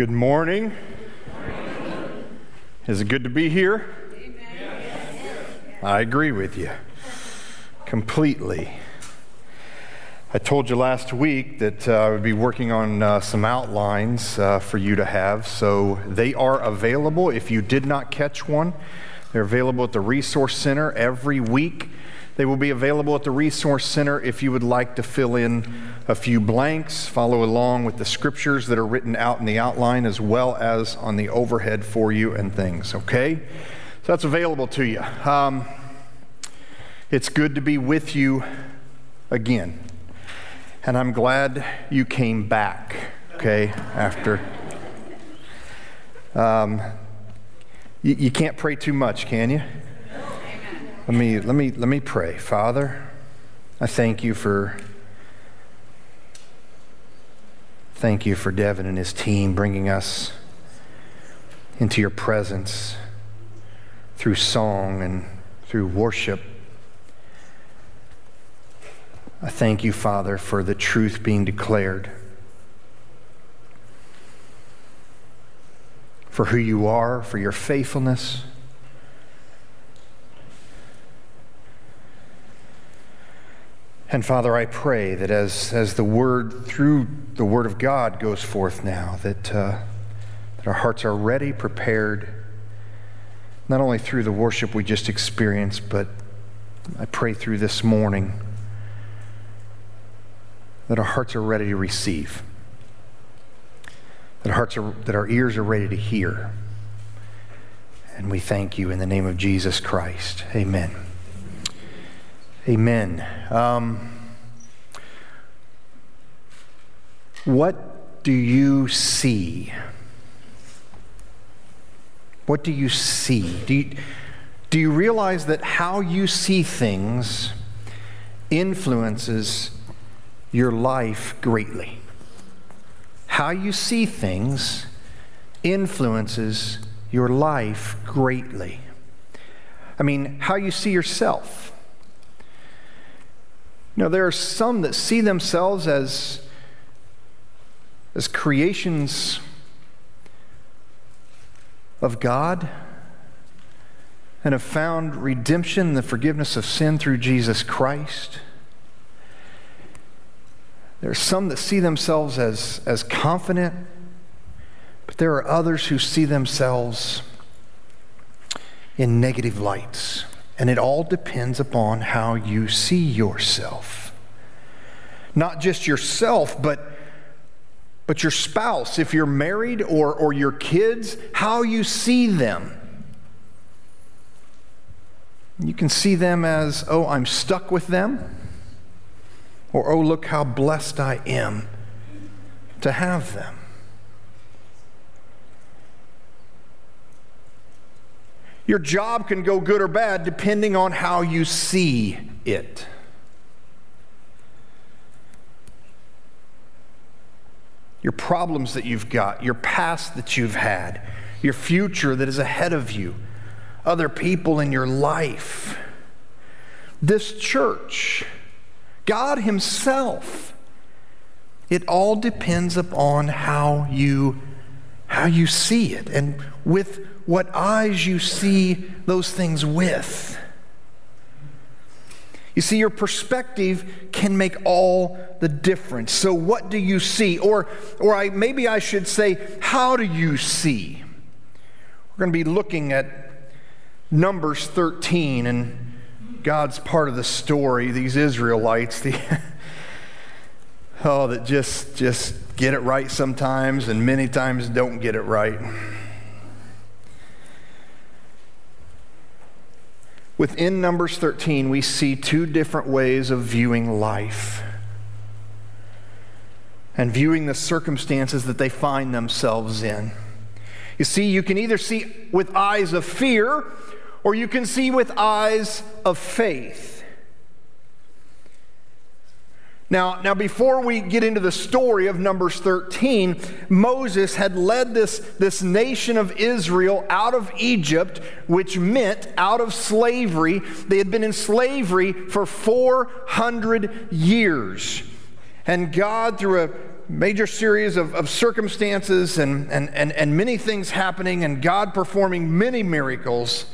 Good morning. Is it good to be here? I agree with you completely. I told you last week that uh, I would be working on uh, some outlines uh, for you to have, so they are available. If you did not catch one, they're available at the Resource Center every week. They will be available at the Resource Center if you would like to fill in a few blanks, follow along with the scriptures that are written out in the outline as well as on the overhead for you and things, okay? So that's available to you. Um, it's good to be with you again. And I'm glad you came back, okay, after. Um, you, you can't pray too much, can you? Let me, let, me, let me pray. Father, I thank you for. Thank you for Devin and his team bringing us into your presence through song and through worship. I thank you, Father, for the truth being declared, for who you are, for your faithfulness. And Father, I pray that as, as the word, through the word of God goes forth now, that, uh, that our hearts are ready, prepared, not only through the worship we just experienced, but I pray through this morning that our hearts are ready to receive, that hearts are, that our ears are ready to hear. And we thank you in the name of Jesus Christ. Amen. Amen. Um, what do you see? What do you see? Do you, do you realize that how you see things influences your life greatly. How you see things influences your life greatly. I mean, how you see yourself. Know, there are some that see themselves as, as creations of God and have found redemption, the forgiveness of sin through Jesus Christ. There are some that see themselves as, as confident, but there are others who see themselves in negative lights. And it all depends upon how you see yourself. Not just yourself, but, but your spouse, if you're married, or, or your kids, how you see them. You can see them as, oh, I'm stuck with them or, oh, look how blessed I am to have them. Your job can go good or bad depending on how you see it. Your problems that you've got, your past that you've had, your future that is ahead of you, other people in your life, this church God Himself. It all depends upon how you, how you see it and with what eyes you see those things with. You see, your perspective can make all the difference. So, what do you see? Or, or I, maybe I should say, how do you see? We're going to be looking at Numbers 13 and God's part of the story, these Israelites, the, oh, that just, just get it right sometimes and many times don't get it right. Within Numbers 13, we see two different ways of viewing life and viewing the circumstances that they find themselves in. You see, you can either see with eyes of fear or you can see with eyes of faith. Now, now, before we get into the story of Numbers 13, Moses had led this, this nation of Israel out of Egypt, which meant out of slavery. They had been in slavery for 400 years. And God, through a major series of, of circumstances and, and, and, and many things happening, and God performing many miracles,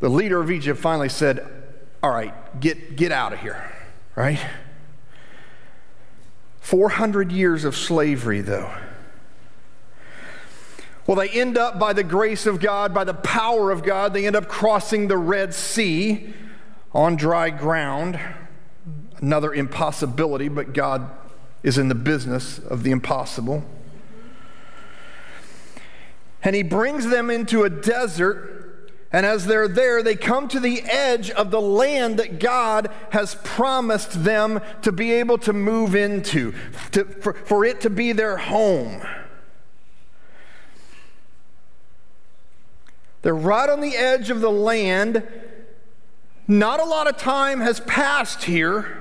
the leader of Egypt finally said, All right, get, get out of here, right? 400 years of slavery, though. Well, they end up by the grace of God, by the power of God, they end up crossing the Red Sea on dry ground. Another impossibility, but God is in the business of the impossible. And He brings them into a desert. And as they're there, they come to the edge of the land that God has promised them to be able to move into, to, for, for it to be their home. They're right on the edge of the land. Not a lot of time has passed here.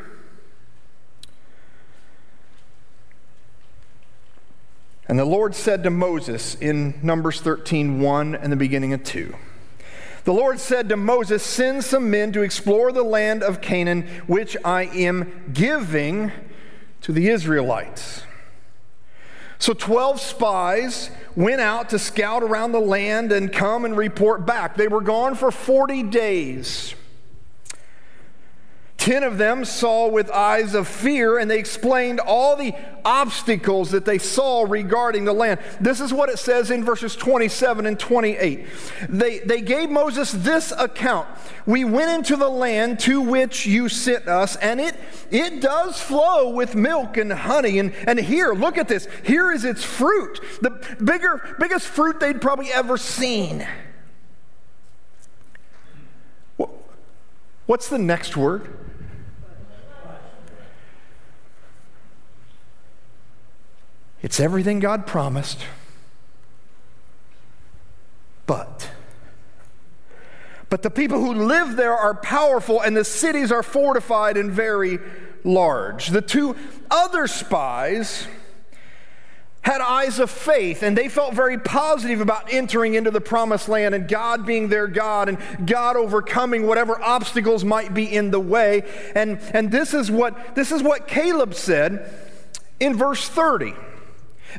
And the Lord said to Moses in Numbers 13 1 and the beginning of 2. The Lord said to Moses, Send some men to explore the land of Canaan, which I am giving to the Israelites. So 12 spies went out to scout around the land and come and report back. They were gone for 40 days. Ten of them saw with eyes of fear, and they explained all the obstacles that they saw regarding the land. This is what it says in verses 27 and 28. They, they gave Moses this account We went into the land to which you sent us, and it, it does flow with milk and honey. And, and here, look at this. Here is its fruit, the bigger, biggest fruit they'd probably ever seen. What's the next word? It's everything God promised. But, but the people who live there are powerful, and the cities are fortified and very large. The two other spies had eyes of faith and they felt very positive about entering into the promised land and God being their God and God overcoming whatever obstacles might be in the way. And, and this, is what, this is what Caleb said in verse 30.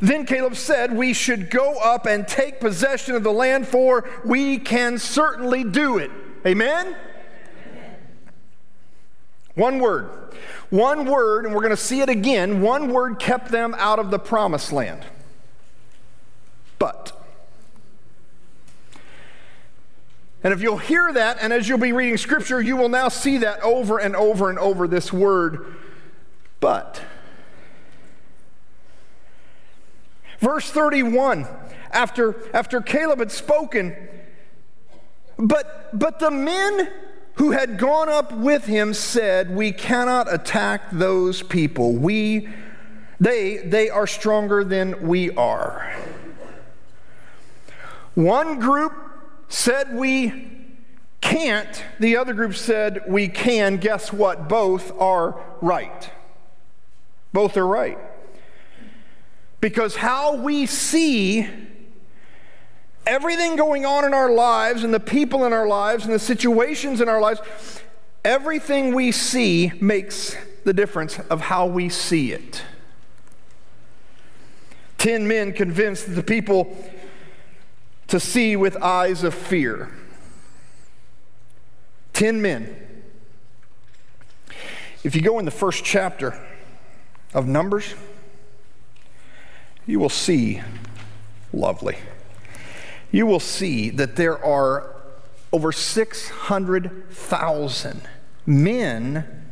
Then Caleb said, We should go up and take possession of the land, for we can certainly do it. Amen? Amen. One word. One word, and we're going to see it again. One word kept them out of the promised land. But. And if you'll hear that, and as you'll be reading scripture, you will now see that over and over and over this word, but. Verse 31, after, after Caleb had spoken, but, but the men who had gone up with him said, We cannot attack those people. We, they, they are stronger than we are. One group said we can't, the other group said we can. Guess what? Both are right. Both are right. Because how we see everything going on in our lives and the people in our lives and the situations in our lives, everything we see makes the difference of how we see it. Ten men convinced the people to see with eyes of fear. Ten men. If you go in the first chapter of Numbers, you will see, lovely, you will see that there are over 600,000 men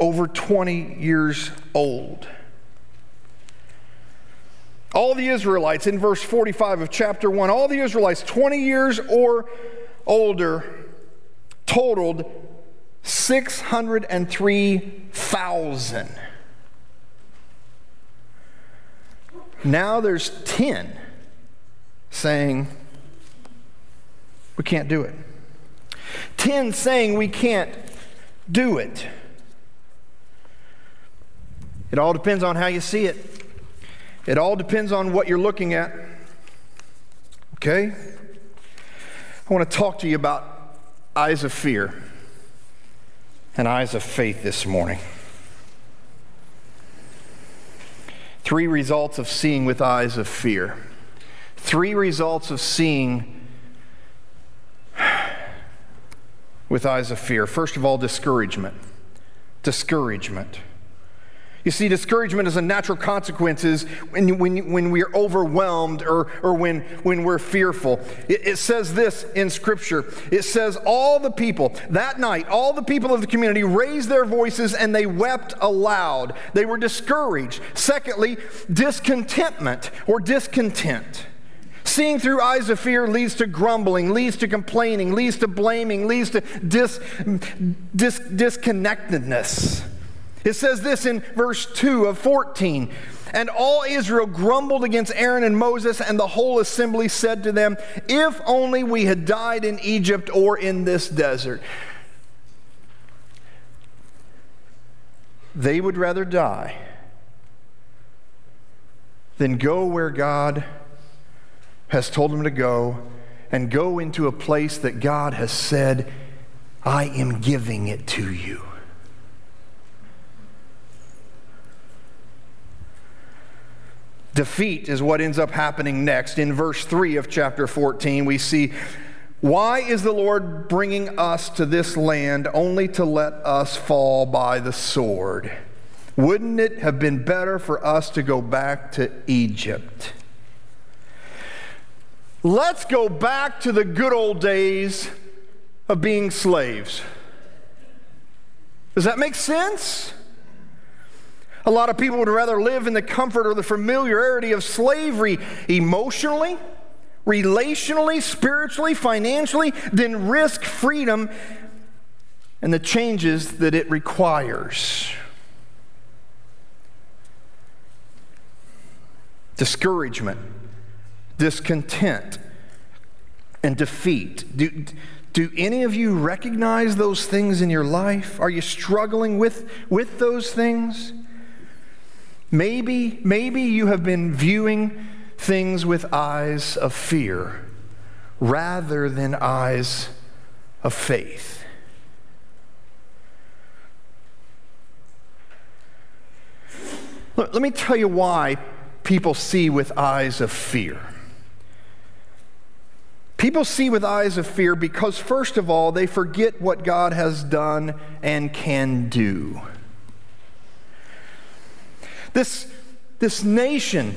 over 20 years old. All the Israelites, in verse 45 of chapter 1, all the Israelites 20 years or older totaled 603,000. Now there's 10 saying, we can't do it. 10 saying we can't do it. It all depends on how you see it. It all depends on what you're looking at. Okay? I want to talk to you about eyes of fear and eyes of faith this morning. Three results of seeing with eyes of fear. Three results of seeing with eyes of fear. First of all, discouragement. Discouragement. You see, discouragement is a natural consequences when, when, when we are overwhelmed or, or when, when we're fearful. It, it says this in Scripture. It says, All the people, that night, all the people of the community raised their voices and they wept aloud. They were discouraged. Secondly, discontentment or discontent. Seeing through eyes of fear leads to grumbling, leads to complaining, leads to blaming, leads to dis, dis, disconnectedness. It says this in verse 2 of 14. And all Israel grumbled against Aaron and Moses, and the whole assembly said to them, If only we had died in Egypt or in this desert. They would rather die than go where God has told them to go and go into a place that God has said, I am giving it to you. Defeat is what ends up happening next. In verse 3 of chapter 14, we see, Why is the Lord bringing us to this land only to let us fall by the sword? Wouldn't it have been better for us to go back to Egypt? Let's go back to the good old days of being slaves. Does that make sense? A lot of people would rather live in the comfort or the familiarity of slavery emotionally, relationally, spiritually, financially than risk freedom and the changes that it requires. Discouragement, discontent, and defeat. Do, do any of you recognize those things in your life? Are you struggling with, with those things? Maybe, maybe you have been viewing things with eyes of fear rather than eyes of faith. Let, let me tell you why people see with eyes of fear. People see with eyes of fear because, first of all, they forget what God has done and can do. This, this nation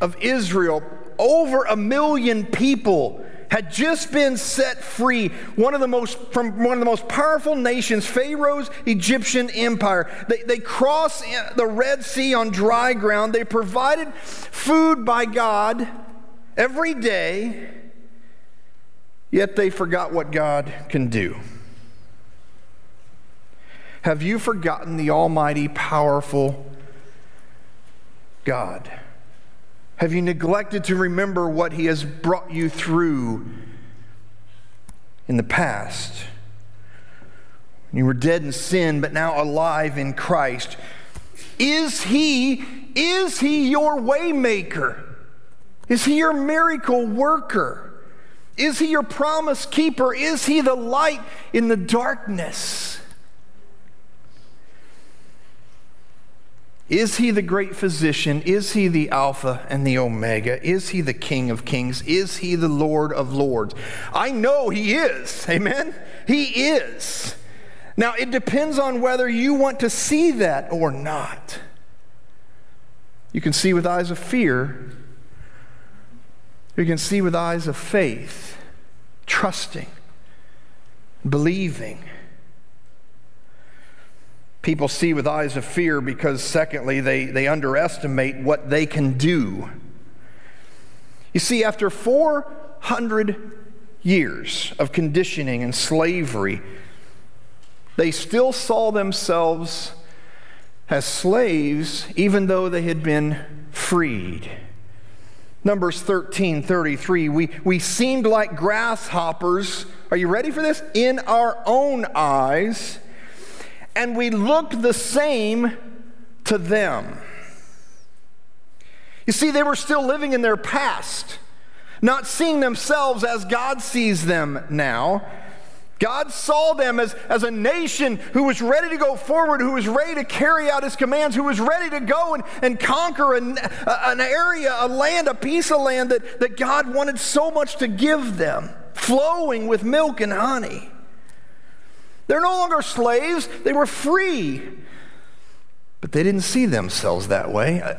of Israel, over a million people, had just been set free. One of the most from one of the most powerful nations pharaoh's egyptian empire. They, they crossed the red sea on dry ground. They provided food by god every day yet they forgot what god can do. Have you forgotten the almighty powerful God? Have you neglected to remember what He has brought you through in the past? You were dead in sin, but now alive in Christ. Is He, is He your waymaker? Is He your miracle worker? Is He your promise keeper? Is He the light in the darkness? Is he the great physician? Is he the Alpha and the Omega? Is he the King of kings? Is he the Lord of lords? I know he is. Amen? He is. Now, it depends on whether you want to see that or not. You can see with eyes of fear, you can see with eyes of faith, trusting, believing. People see with eyes of fear because, secondly, they, they underestimate what they can do. You see, after 400 years of conditioning and slavery, they still saw themselves as slaves even though they had been freed. Numbers 13 33, we, we seemed like grasshoppers. Are you ready for this? In our own eyes and we looked the same to them. You see, they were still living in their past, not seeing themselves as God sees them now. God saw them as, as a nation who was ready to go forward, who was ready to carry out his commands, who was ready to go and, and conquer an, an area, a land, a piece of land that, that God wanted so much to give them, flowing with milk and honey. They're no longer slaves, they were free. But they didn't see themselves that way. Uh,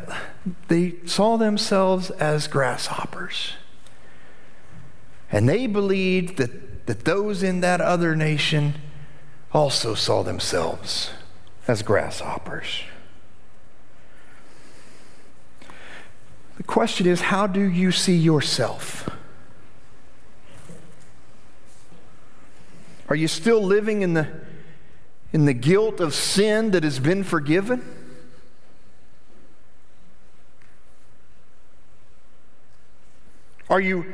they saw themselves as grasshoppers. And they believed that that those in that other nation also saw themselves as grasshoppers. The question is how do you see yourself? Are you still living in the, in the guilt of sin that has been forgiven? Are you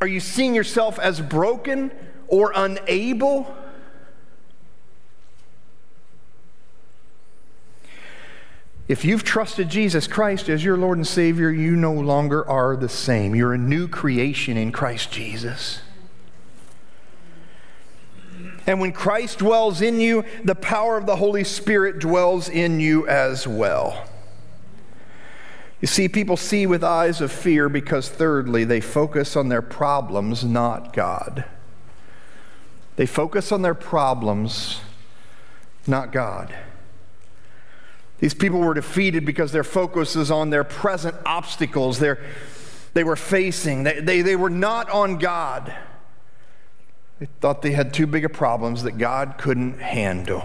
are you seeing yourself as broken or unable? If you've trusted Jesus Christ as your Lord and Savior, you no longer are the same. You're a new creation in Christ Jesus. And when Christ dwells in you, the power of the Holy Spirit dwells in you as well. You see, people see with eyes of fear because, thirdly, they focus on their problems, not God. They focus on their problems, not God. These people were defeated because their focus is on their present obstacles they they were facing. They, they, they were not on God. They thought they had too big of problems that God couldn't handle.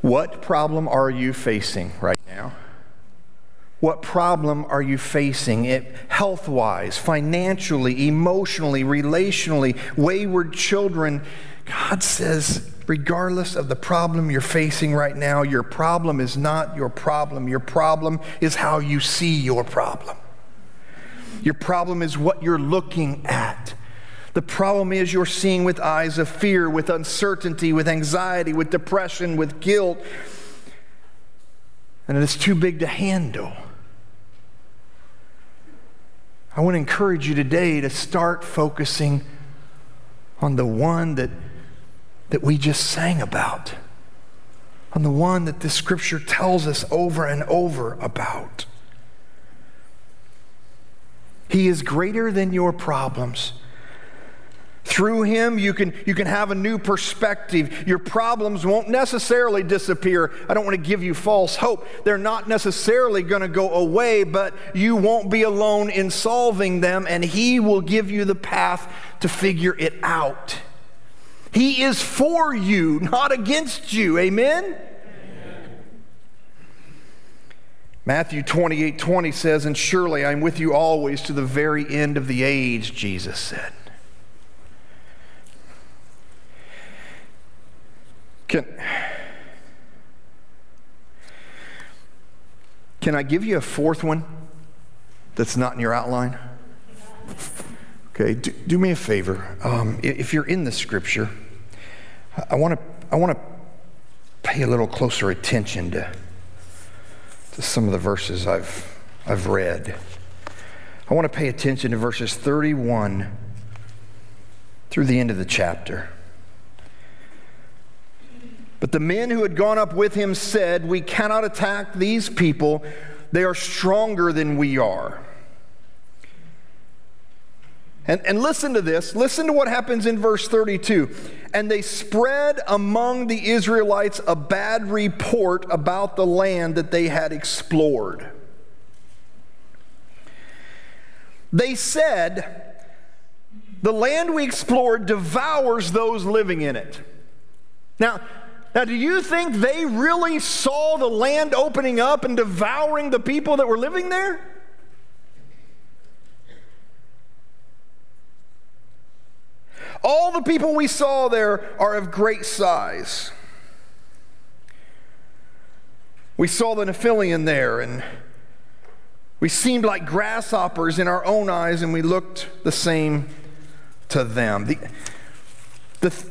What problem are you facing right now? What problem are you facing it health wise, financially, emotionally, relationally, wayward children? God says, regardless of the problem you're facing right now, your problem is not your problem. Your problem is how you see your problem. Your problem is what you're looking at. The problem is you're seeing with eyes of fear, with uncertainty, with anxiety, with depression, with guilt, and it's too big to handle. I want to encourage you today to start focusing on the one that, that we just sang about, on the one that the scripture tells us over and over about. He is greater than your problems. Through him, you can, you can have a new perspective. Your problems won't necessarily disappear. I don't want to give you false hope. They're not necessarily going to go away, but you won't be alone in solving them, and he will give you the path to figure it out. He is for you, not against you. Amen? Matthew 28 20 says, And surely I'm with you always to the very end of the age, Jesus said. Can, can I give you a fourth one that's not in your outline? Okay, do, do me a favor. Um, if you're in the scripture, I want to I want to pay a little closer attention to, some of the verses I've, I've read. I want to pay attention to verses 31 through the end of the chapter. But the men who had gone up with him said, We cannot attack these people. They are stronger than we are. And, and listen to this. Listen to what happens in verse 32. And they spread among the Israelites a bad report about the land that they had explored. They said, The land we explored devours those living in it. Now, now, do you think they really saw the land opening up and devouring the people that were living there? All the people we saw there are of great size. We saw the Nephilim there, and we seemed like grasshoppers in our own eyes, and we looked the same to them. The, the,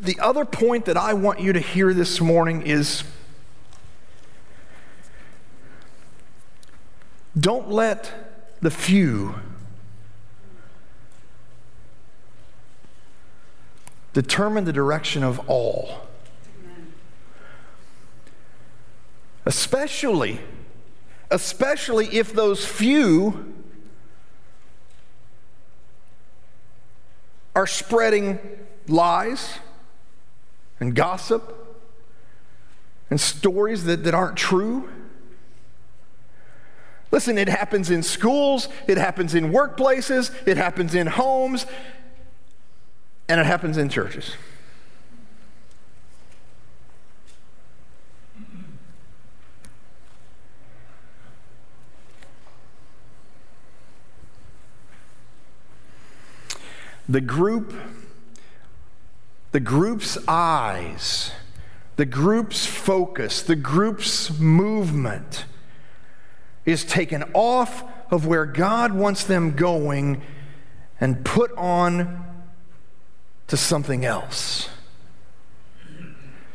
the other point that I want you to hear this morning is don't let the few determine the direction of all. Especially, especially if those few are spreading lies and gossip and stories that, that aren't true. Listen, it happens in schools, it happens in workplaces, it happens in homes, and it happens in churches. The group, the group's eyes, the group's focus, the group's movement is taken off of where God wants them going and put on to something else.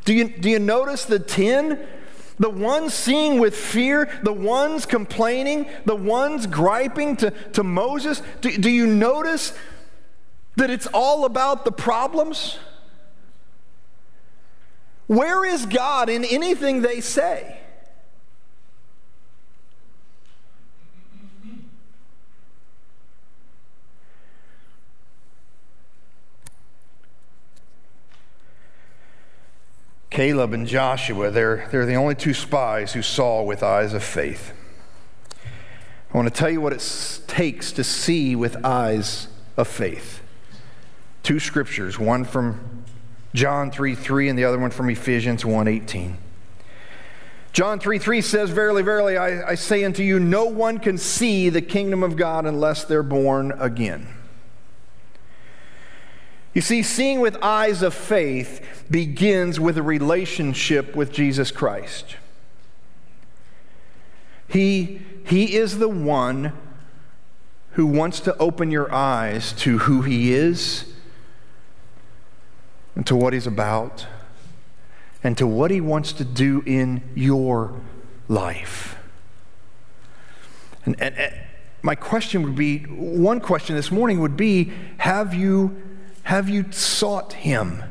Do you, do you notice the 10? The ones seeing with fear, the ones complaining, the ones griping to, to Moses. Do, do you notice that it's all about the problems? Where is God in anything they say? Caleb and Joshua, they're, they're the only two spies who saw with eyes of faith. I want to tell you what it takes to see with eyes of faith. Two scriptures, one from John 3 3 and the other one from Ephesians 1 18. John 3 3 says, Verily, verily, I, I say unto you, no one can see the kingdom of God unless they're born again. You see, seeing with eyes of faith begins with a relationship with Jesus Christ. He, he is the one who wants to open your eyes to who He is and to what He's about and to what He wants to do in your life. And, and, and my question would be one question this morning would be Have you have you sought him?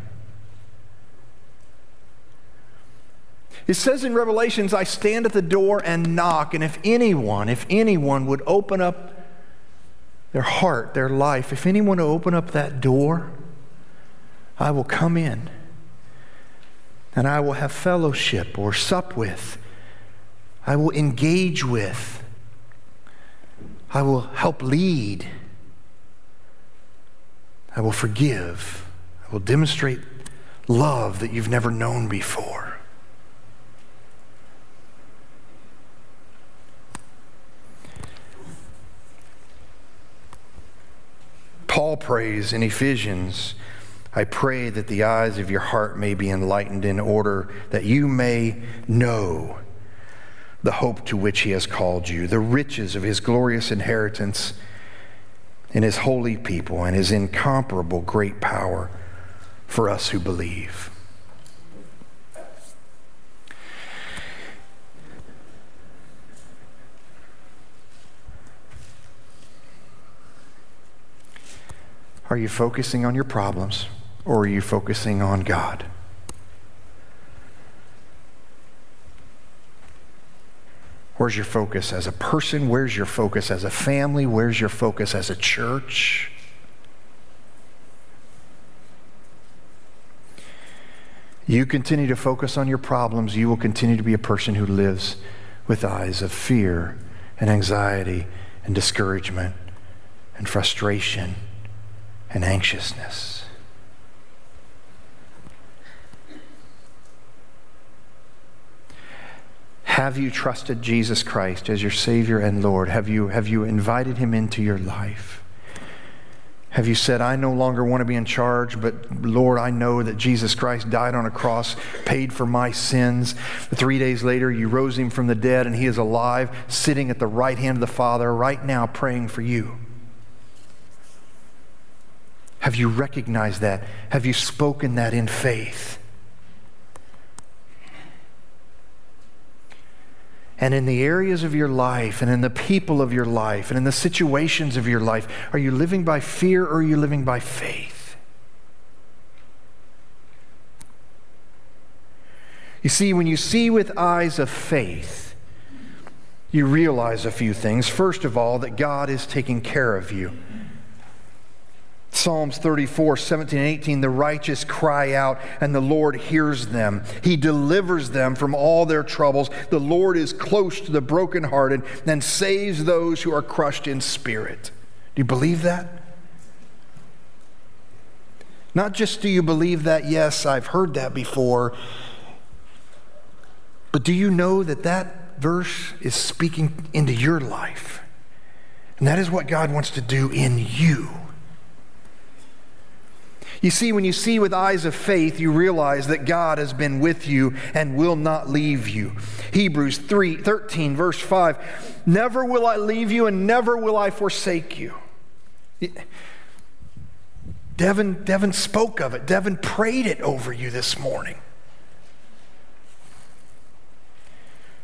It says in Revelations, I stand at the door and knock, and if anyone, if anyone would open up their heart, their life, if anyone would open up that door, I will come in and I will have fellowship or sup with. I will engage with. I will help lead. I will forgive. I will demonstrate love that you've never known before. Paul prays in Ephesians I pray that the eyes of your heart may be enlightened in order that you may know the hope to which he has called you, the riches of his glorious inheritance in his holy people and his incomparable great power for us who believe. Are you focusing on your problems or are you focusing on God? Where's your focus as a person? Where's your focus as a family? Where's your focus as a church? You continue to focus on your problems, you will continue to be a person who lives with eyes of fear and anxiety and discouragement and frustration and anxiousness. Have you trusted Jesus Christ as your Savior and Lord? Have you, have you invited Him into your life? Have you said, I no longer want to be in charge, but Lord, I know that Jesus Christ died on a cross, paid for my sins. Three days later, you rose him from the dead, and he is alive, sitting at the right hand of the Father right now, praying for you. Have you recognized that? Have you spoken that in faith? And in the areas of your life, and in the people of your life, and in the situations of your life, are you living by fear or are you living by faith? You see, when you see with eyes of faith, you realize a few things. First of all, that God is taking care of you. Psalms 34, 17 and 18, the righteous cry out, and the Lord hears them. He delivers them from all their troubles. The Lord is close to the brokenhearted and saves those who are crushed in spirit. Do you believe that? Not just do you believe that, yes, I've heard that before, but do you know that that verse is speaking into your life? And that is what God wants to do in you. You see, when you see with eyes of faith, you realize that God has been with you and will not leave you. Hebrews 3 13, verse 5 Never will I leave you and never will I forsake you. Devin, Devin spoke of it, Devin prayed it over you this morning.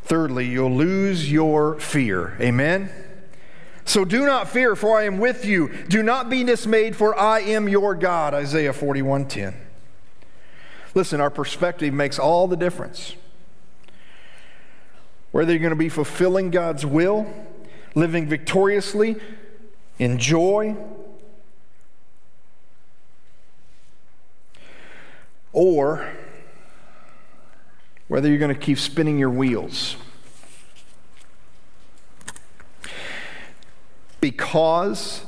Thirdly, you'll lose your fear. Amen? So do not fear, for I am with you. Do not be dismayed, for I am your God. Isaiah 41:10. Listen, our perspective makes all the difference. Whether you're going to be fulfilling God's will, living victoriously in joy, or whether you're going to keep spinning your wheels. Because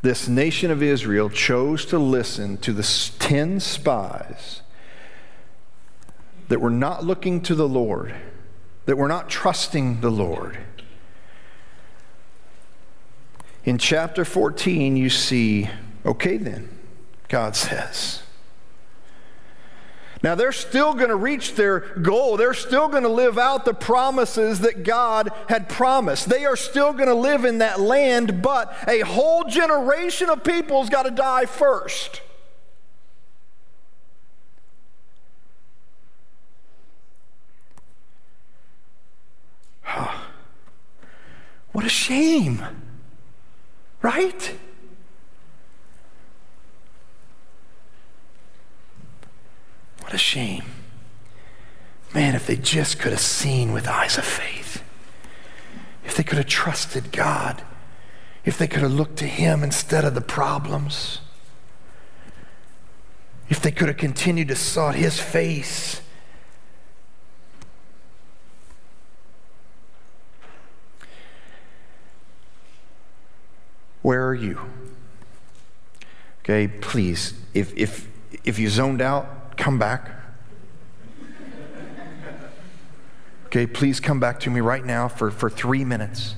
this nation of Israel chose to listen to the 10 spies that were not looking to the Lord, that were not trusting the Lord. In chapter 14, you see, okay, then, God says, now, they're still going to reach their goal. They're still going to live out the promises that God had promised. They are still going to live in that land, but a whole generation of people's got to die first. What a shame, right? A shame. Man, if they just could have seen with eyes of faith, if they could have trusted God, if they could have looked to Him instead of the problems, if they could have continued to sought His face. Where are you? Okay, please, if, if, if you zoned out, come back. Okay, please come back to me right now for, for three minutes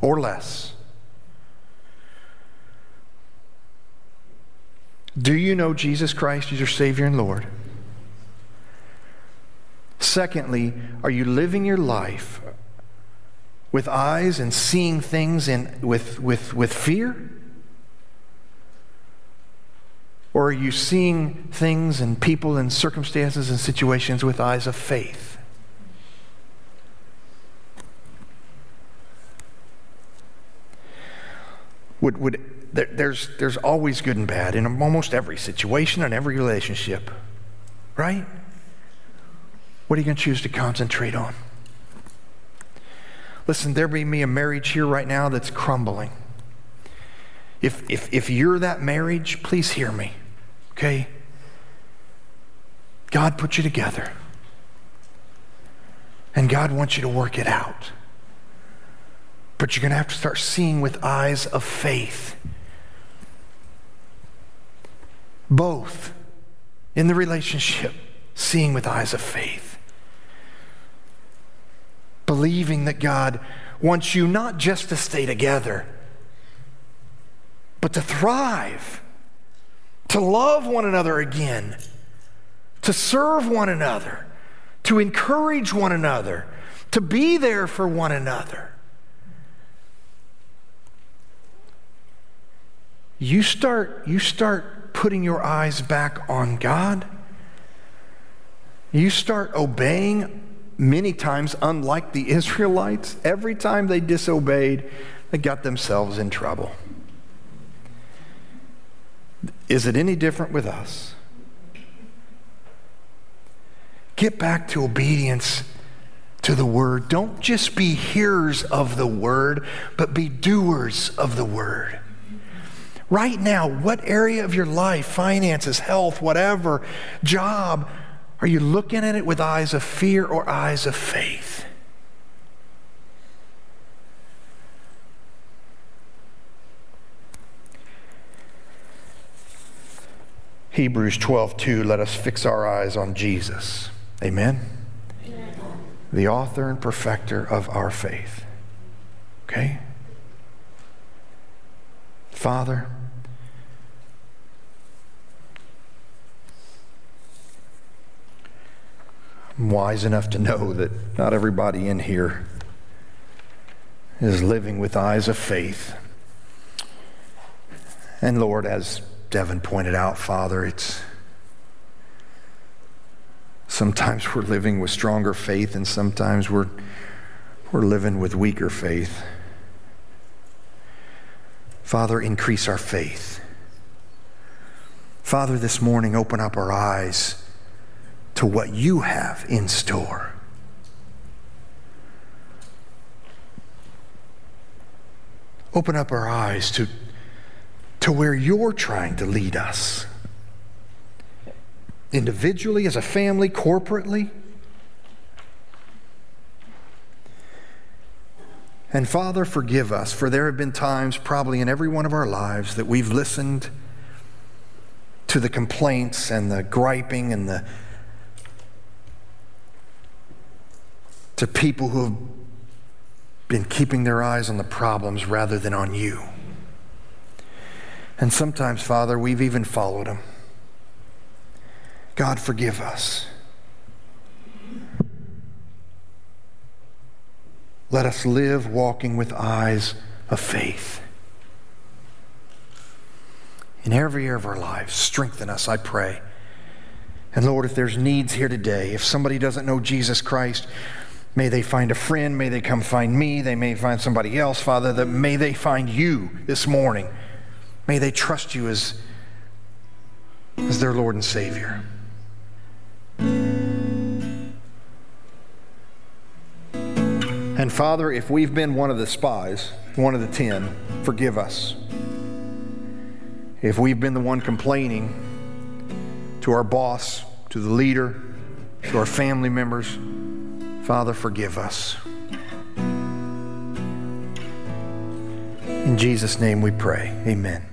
or less. Do you know Jesus Christ as your Savior and Lord? Secondly, are you living your life with eyes and seeing things in, with, with, with fear? Or are you seeing things and people and circumstances and situations with eyes of faith? Would, would, there, there's, there's always good and bad in almost every situation and every relationship, right? What are you going to choose to concentrate on? Listen, there may be a marriage here right now that's crumbling. If, if, if you're that marriage, please hear me, okay? God put you together. And God wants you to work it out. But you're going to have to start seeing with eyes of faith. Both in the relationship, seeing with eyes of faith. Believing that God wants you not just to stay together but to thrive, to love one another again, to serve one another, to encourage one another, to be there for one another. You start, you start putting your eyes back on God. You start obeying many times, unlike the Israelites. Every time they disobeyed, they got themselves in trouble. Is it any different with us? get back to obedience to the word. Don't just be hearers of the word, but be doers of the word. Right now, what area of your life, finances, health, whatever, job, are you looking at it with eyes of fear or eyes of faith? Hebrews 12, 2, let us fix our eyes on Jesus. Amen? Amen. The author and perfecter of our faith. Okay? Father, I'm wise enough to know that not everybody in here is living with eyes of faith. And Lord, as Devin pointed out, Father, it's sometimes we're living with stronger faith and sometimes we're, we're living with weaker faith. Father, increase our faith. Father, this morning, open up our eyes to what you have in store. Open up our eyes to to where you're trying to lead us. Individually, as a family, corporately. And Father, forgive us, for there have been times, probably in every one of our lives, that we've listened to the complaints and the griping and the to people who have been keeping their eyes on the problems rather than on you. And sometimes, Father, we've even followed him. God, forgive us. Let us live walking with eyes of faith. In every area of our lives, strengthen us, I pray. And Lord, if there's needs here today, if somebody doesn't know Jesus Christ, may they find a friend, may they come find me, they may find somebody else, Father, that may they find you this morning. May they trust you as, as their Lord and Savior. And Father, if we've been one of the spies, one of the ten, forgive us. If we've been the one complaining to our boss, to the leader, to our family members, Father, forgive us. In Jesus' name we pray. Amen.